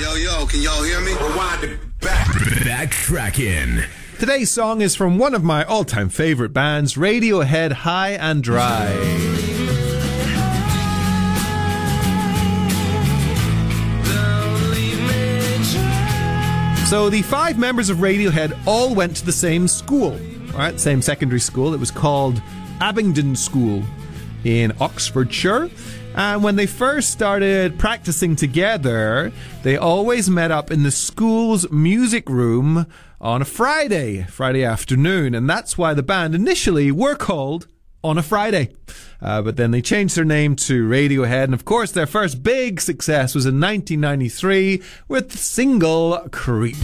Yo, yo, can y'all hear me? Rewind it back. Backtracking. Today's song is from one of my all time favorite bands, Radiohead High and Dry. So the five members of Radiohead all went to the same school, right? Same secondary school. It was called Abingdon School in Oxfordshire. And when they first started practicing together, they always met up in the school's music room on a Friday, Friday afternoon. And that's why the band initially were called On a Friday. Uh, but then they changed their name to Radiohead. And of course, their first big success was in 1993 with the single Creep.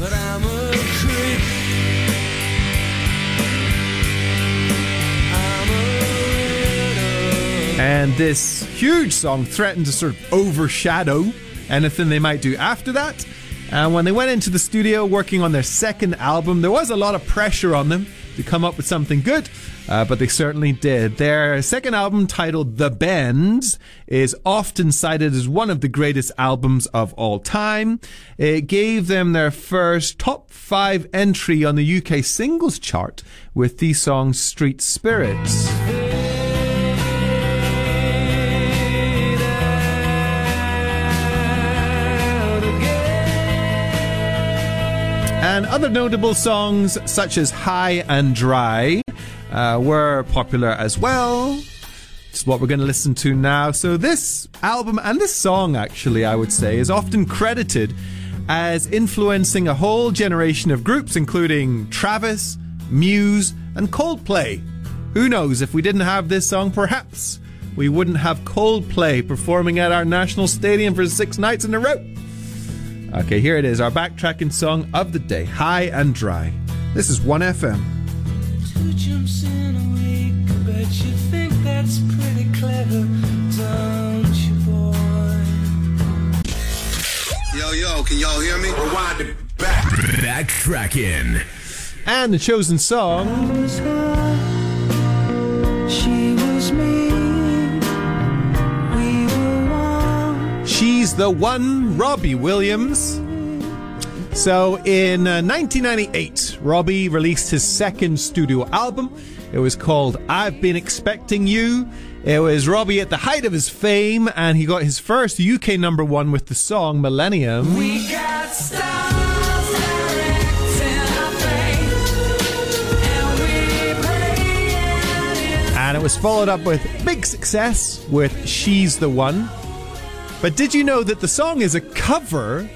And this huge song threatened to sort of overshadow anything they might do after that. And when they went into the studio working on their second album, there was a lot of pressure on them to come up with something good, uh, but they certainly did. Their second album, titled The Bends, is often cited as one of the greatest albums of all time. It gave them their first top five entry on the UK singles chart with the song Street Spirits. And other notable songs, such as High and Dry, uh, were popular as well. Is what we're going to listen to now. So, this album and this song, actually, I would say, is often credited as influencing a whole generation of groups, including Travis, Muse, and Coldplay. Who knows, if we didn't have this song, perhaps we wouldn't have Coldplay performing at our national stadium for six nights in a row. Okay, here it is, our backtracking song of the day, High and Dry. This is 1FM. Two jumps in a week. I bet you think that's pretty clever, don't you, boy? Yo, yo, can y'all hear me? Rewind it back. Backtracking. And the chosen song She's the One, Robbie Williams. So in uh, 1998, Robbie released his second studio album. It was called I've Been Expecting You. It was Robbie at the height of his fame, and he got his first UK number one with the song Millennium. We got stars our fate, and And it was followed up with big success with She's the One. But did you know that the song is a cover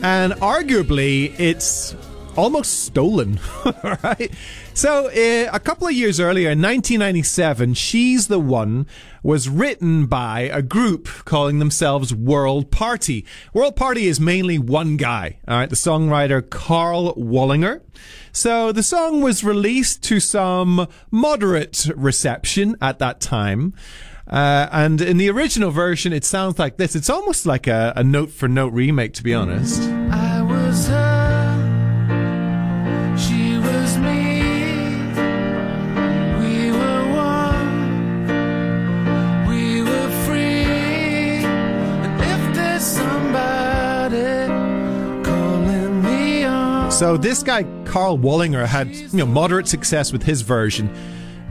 and arguably it's almost stolen, right? So, uh, a couple of years earlier, in 1997, She's the One was written by a group calling themselves World Party. World Party is mainly one guy, all right, the songwriter Karl Wallinger. So, the song was released to some moderate reception at that time. Uh, and in the original version, it sounds like this. It's almost like a, a note for note remake, to be honest. I So this guy, Karl Wallinger, had you know moderate success with his version.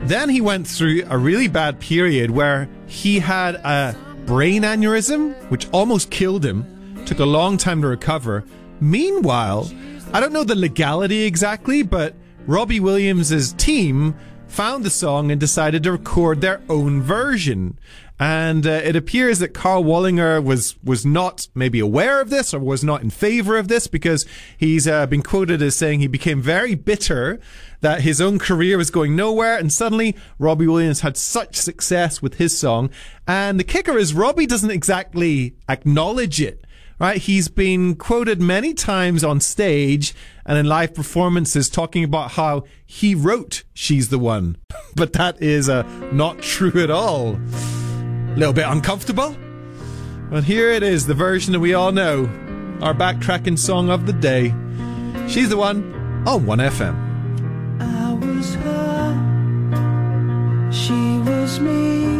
Then he went through a really bad period where he had a brain aneurysm, which almost killed him. Took a long time to recover. Meanwhile, I don't know the legality exactly, but Robbie Williams' team found the song and decided to record their own version. And uh, it appears that Karl Wallinger was was not maybe aware of this or was not in favor of this because he's uh, been quoted as saying he became very bitter that his own career was going nowhere and suddenly Robbie Williams had such success with his song. And the kicker is Robbie doesn't exactly acknowledge it right? He's been quoted many times on stage and in live performances talking about how he wrote She's the One. But that is uh, not true at all. A little bit uncomfortable. But here it is, the version that we all know. Our backtracking song of the day. She's the One on 1FM. I was her, she was me.